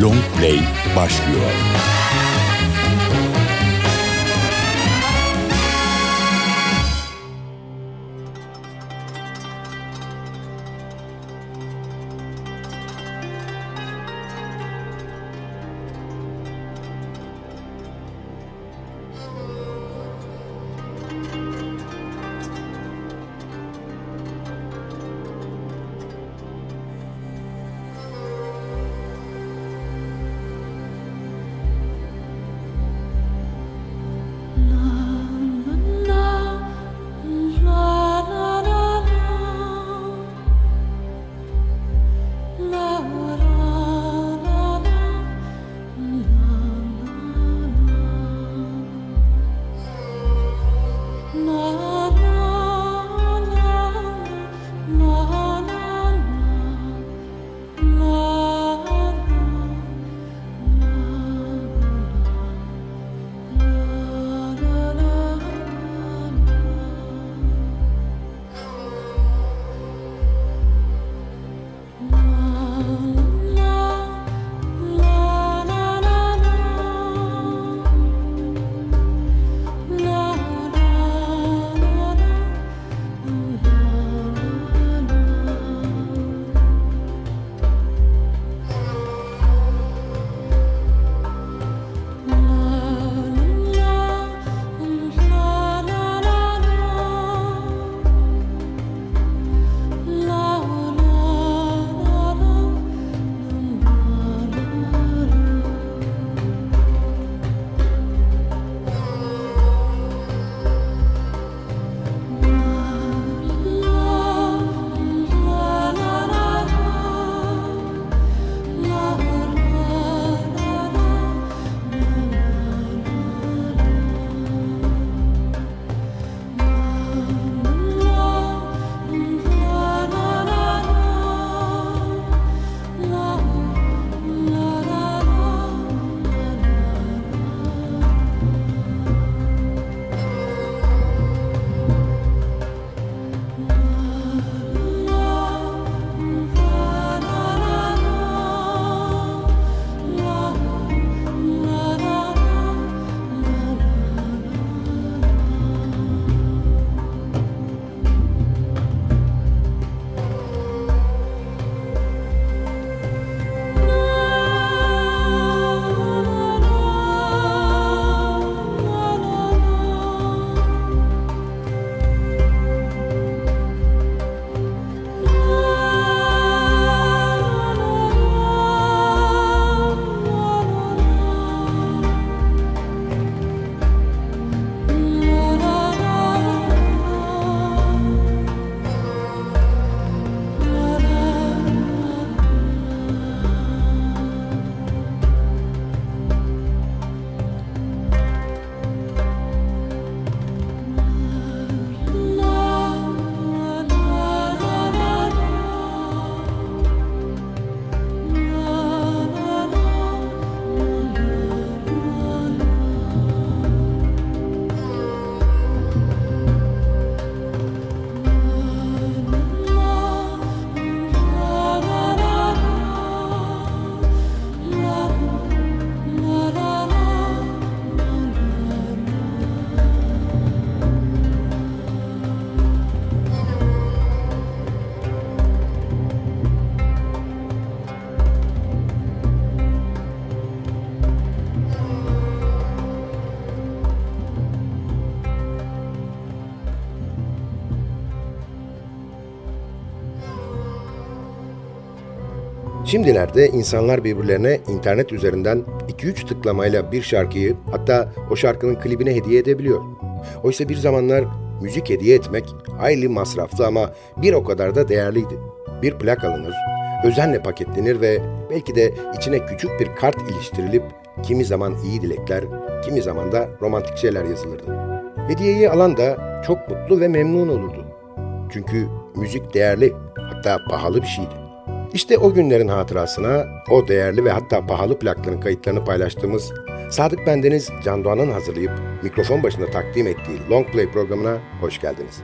Long Play başlıyor. Şimdilerde insanlar birbirlerine internet üzerinden 2-3 tıklamayla bir şarkıyı hatta o şarkının klibine hediye edebiliyor. Oysa bir zamanlar müzik hediye etmek hayli masraflı ama bir o kadar da değerliydi. Bir plak alınır, özenle paketlenir ve belki de içine küçük bir kart iliştirilip kimi zaman iyi dilekler, kimi zaman da romantik şeyler yazılırdı. Hediyeyi alan da çok mutlu ve memnun olurdu. Çünkü müzik değerli, hatta pahalı bir şeydi. İşte o günlerin hatırasına o değerli ve hatta pahalı plakların kayıtlarını paylaştığımız Sadık Bendeniz Can Doğan'ın hazırlayıp mikrofon başında takdim ettiği Long Play programına hoş geldiniz.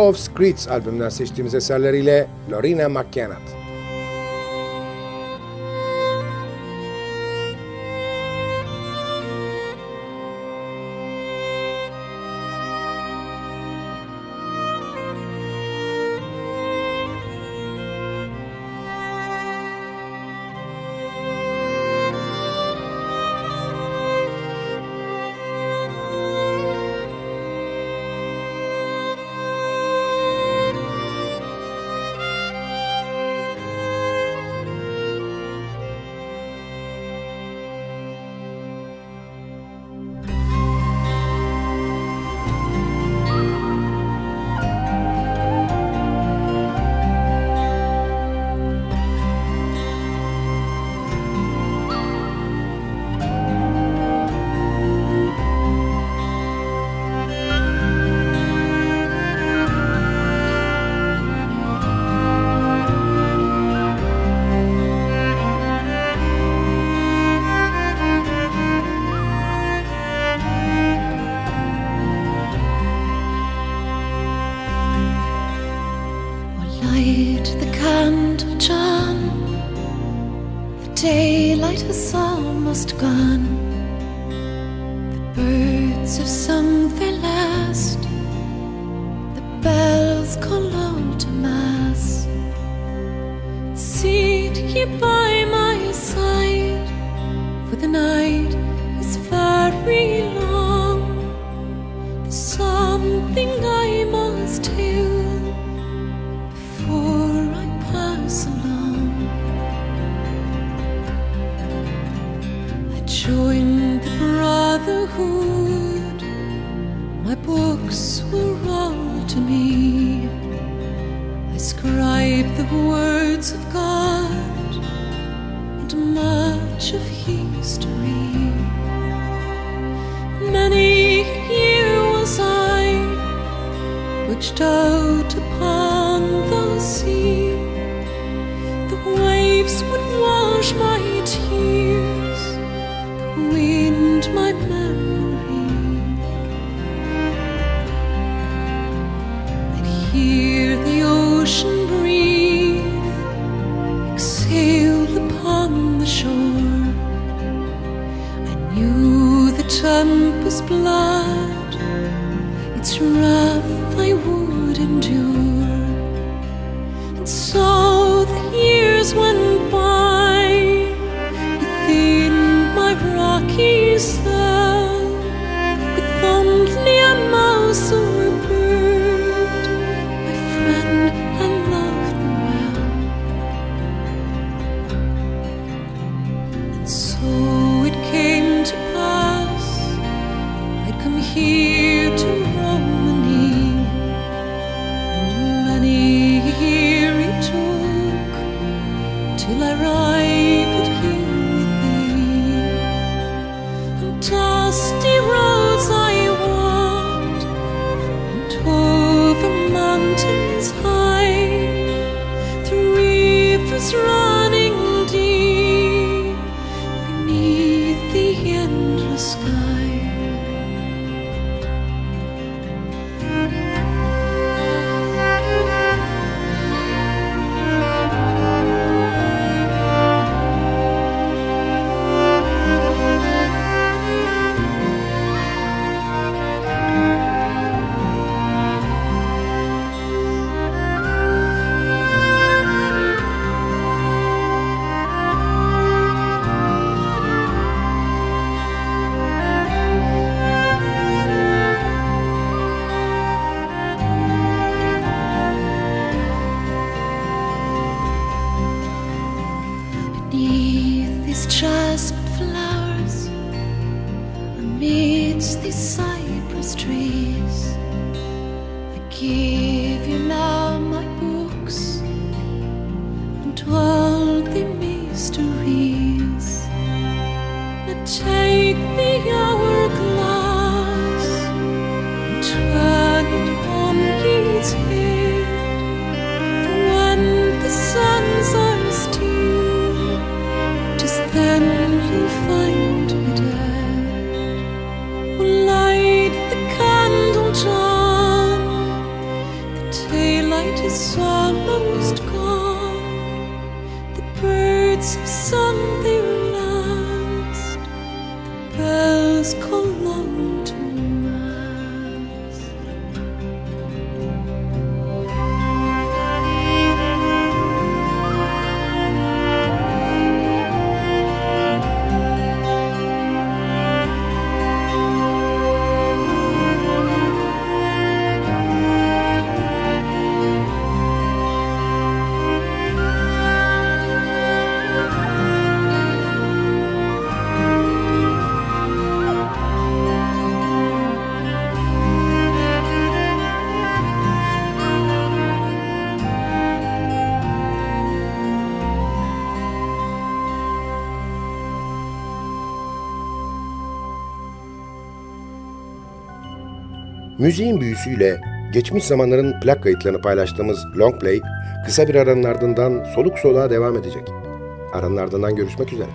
Of Secrets albümünden seçtiğimiz eserleriyle Lorena McKenna. Müziğin büyüsüyle geçmiş zamanların plak kayıtlarını paylaştığımız Long Play kısa bir aranın ardından soluk soluğa devam edecek. Aranın ardından görüşmek üzere.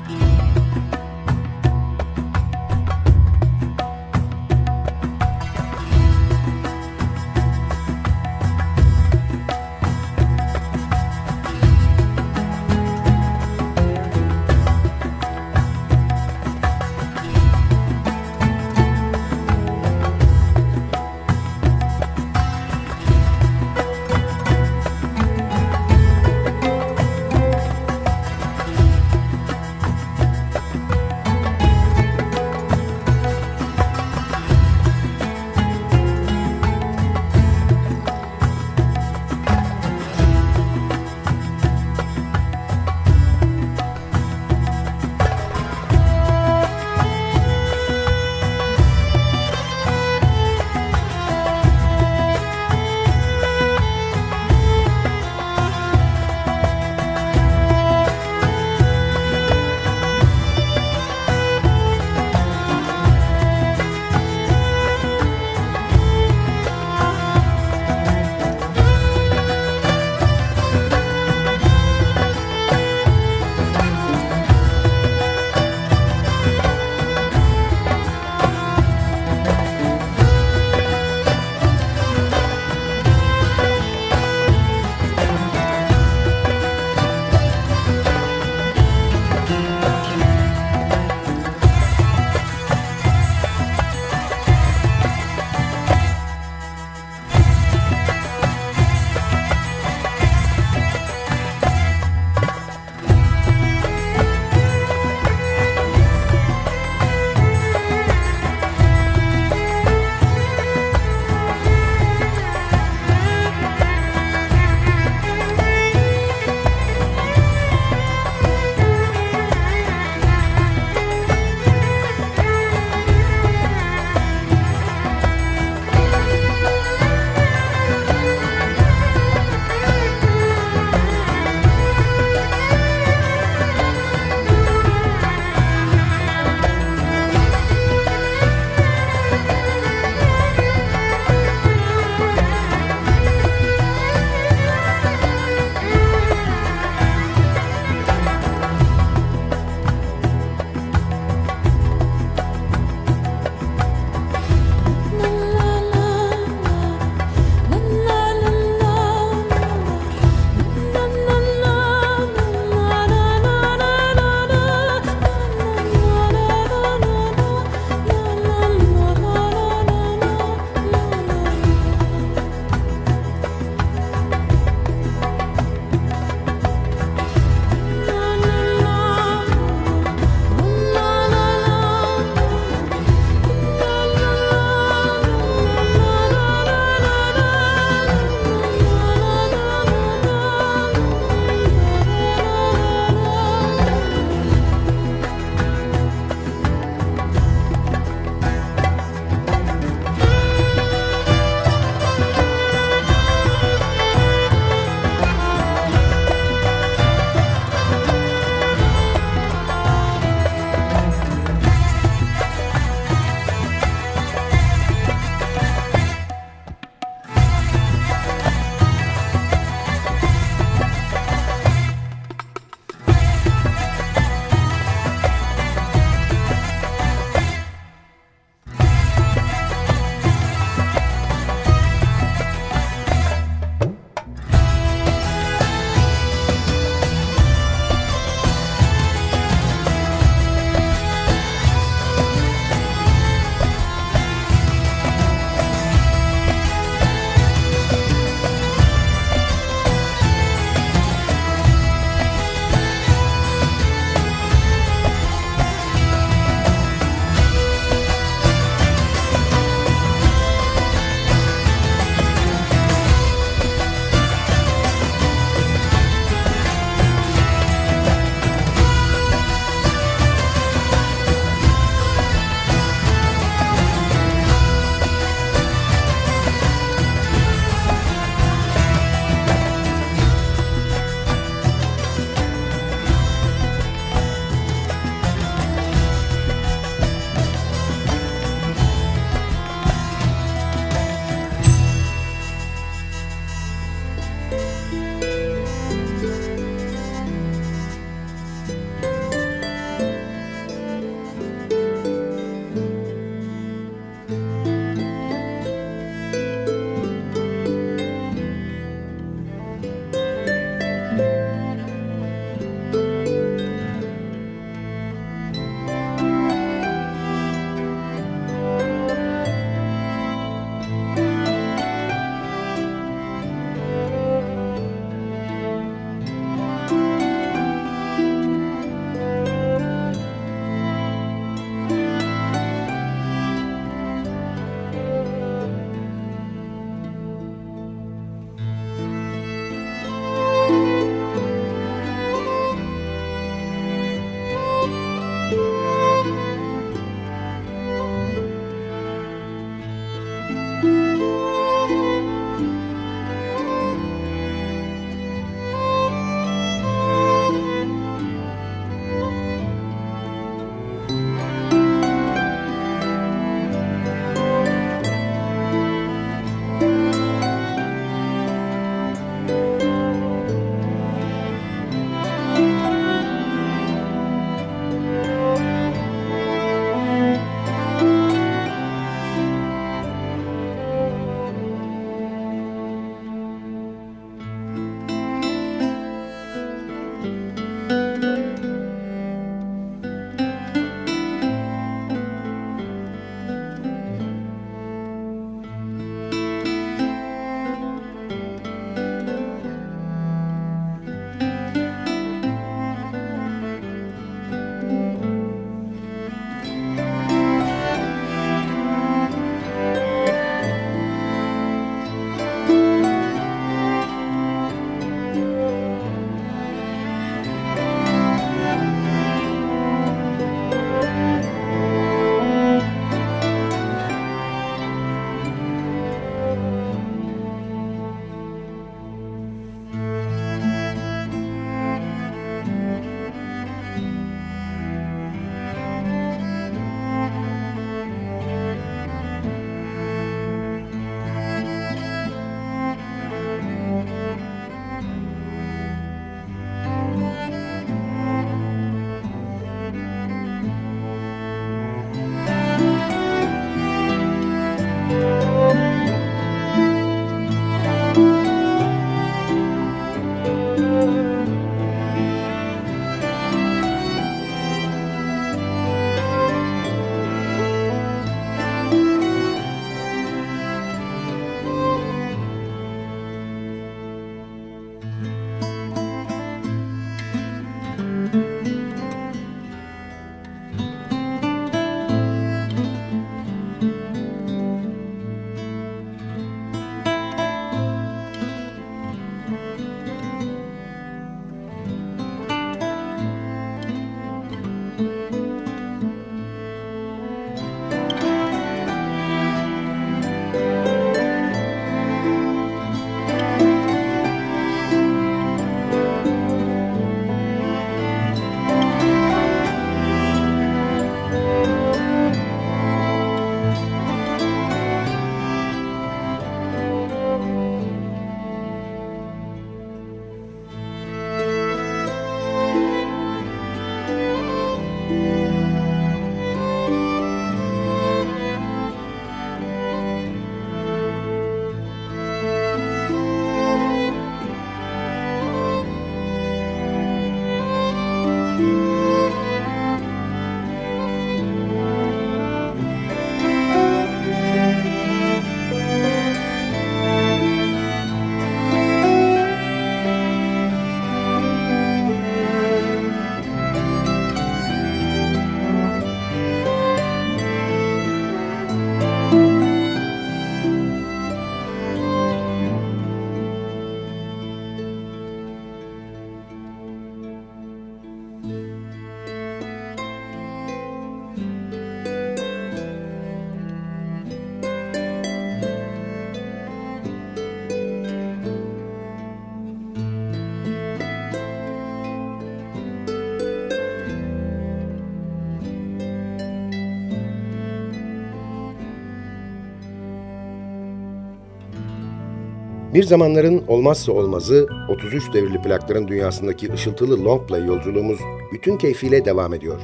Bir zamanların olmazsa olmazı 33 devirli plakların dünyasındaki ışıltılı long play yolculuğumuz bütün keyfiyle devam ediyor.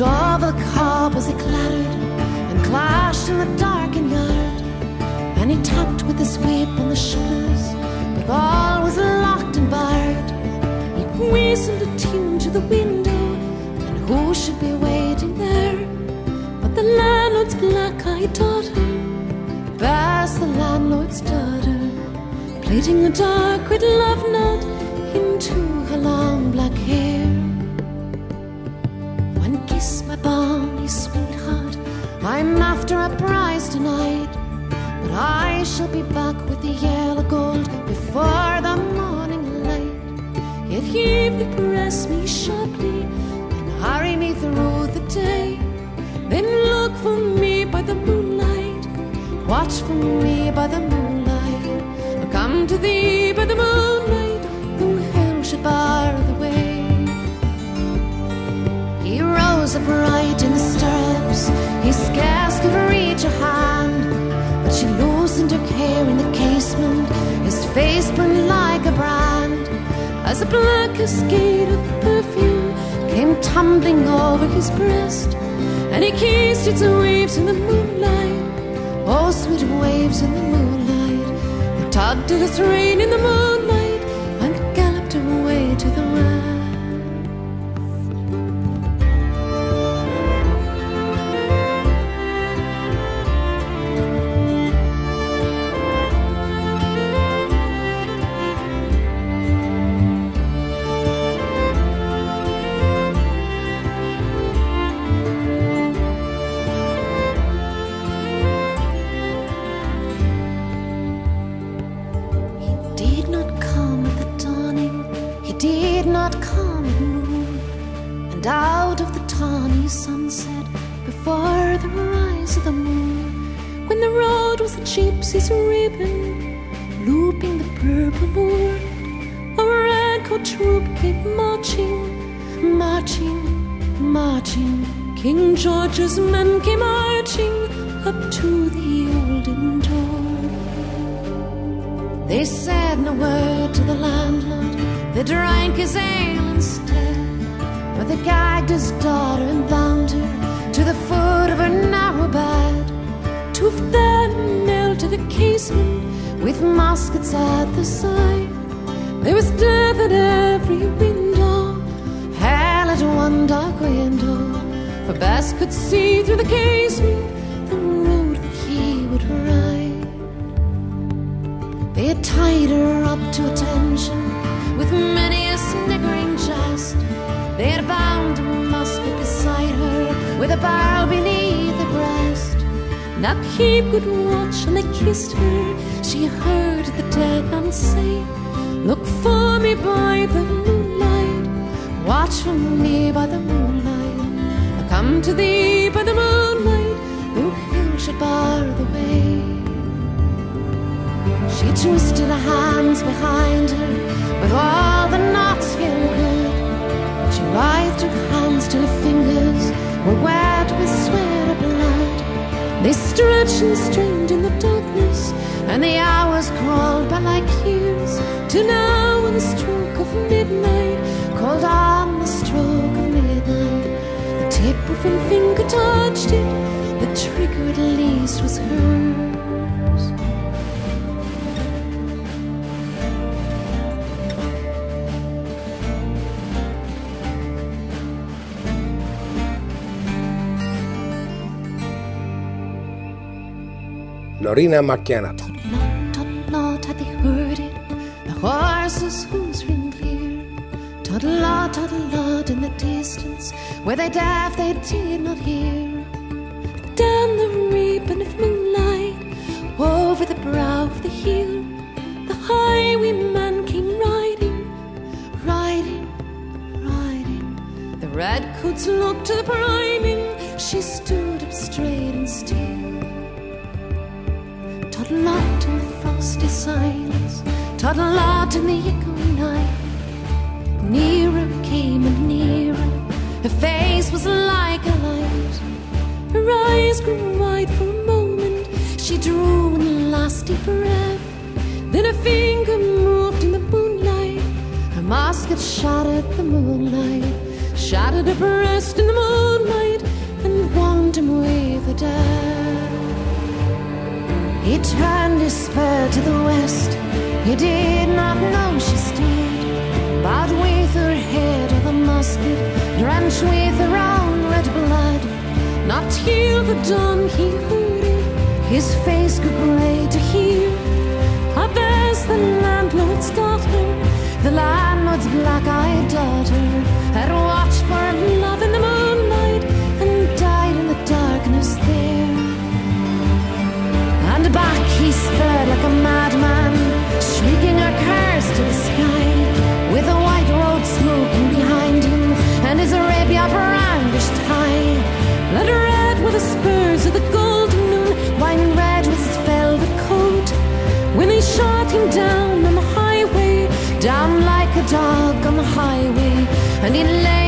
And all the cobbles he clattered and clashed in the darkened yard. And he tapped with his whip on the shutters, but all was locked and barred. He whistled a tune to the window, and who should be waiting there but the landlord's black-eyed daughter, Bess, the landlord's daughter, plaiting a dark red love knot into her long black hair. My sweetheart. I'm after a prize tonight, but I shall be back with the yellow gold before the morning light. Yet he would press me sharply and hurry me through the day. Then look for me by the moonlight, watch for me by the moonlight. I'll come to thee by the moonlight, though hell should bar rose upright in the stirrups. He scarce could reach her hand, but she loosened her hair in the casement. His face burned like a brand as a black cascade of perfume came tumbling over his breast, and he kissed its waves in the moonlight. Oh, sweet waves in the moonlight. They tugged at his rein in the moonlight and galloped away to the west. King George's men came marching up to the olden door. They said no word to the landlord. They drank his ale instead. But they gagged his daughter and bound her to the foot of her narrow bed. Two of them to the casement with muskets at the side. There was death at every window, hell at one dark window. For Bess could see through the casement the road that he would ride. They had tied her up to attention with many a sniggering jest. They had bound a musket beside her with a barrel beneath the breast. Now keep good watch, and they kissed her. She heard the dead man say, Look for me by the moonlight, watch for me by the moonlight. Come to thee by the moonlight, though hill should bar the way. She twisted her hands behind her with all the knots in good. She writhed her hands till her fingers were wet with sweat of blood. They stretched and strained in the darkness, and the hours crawled by like years. To now, when the stroke of midnight called on the stroke of her finger touched it. The trigger at least was hers. Loreena McKennitt. Not, not, not had they heard it. The horses' hooves ring clear. Toddle lot, toddle in the distance. Where they deaf, they did not hear. Down the ribbon of moonlight, over the brow of the hill, the highwayman came riding, riding, riding. The redcoats looked to the priming. She stood up straight and still. Toddle lot in the frosty silence, toddle lot in the echoing night. Nearer came and nearer, her face was like a light. Her eyes grew wide for a moment, she drew one last deep breath. Then her finger moved in the moonlight, her musket shattered the moonlight, shattered her breast in the moonlight, and warmed him with a death. He turned his spur to the west. He did not know she stood, bowed with her head of the musket, drenched with her own red blood. Not till the dawn he heard it, his face grew grey to hear. I best the landlord's daughter, the landlord's black-eyed daughter, had watched for love in the moonlight and died in the darkness there. And back he sped dog on the highway, and he lay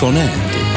Long Play sona erdi.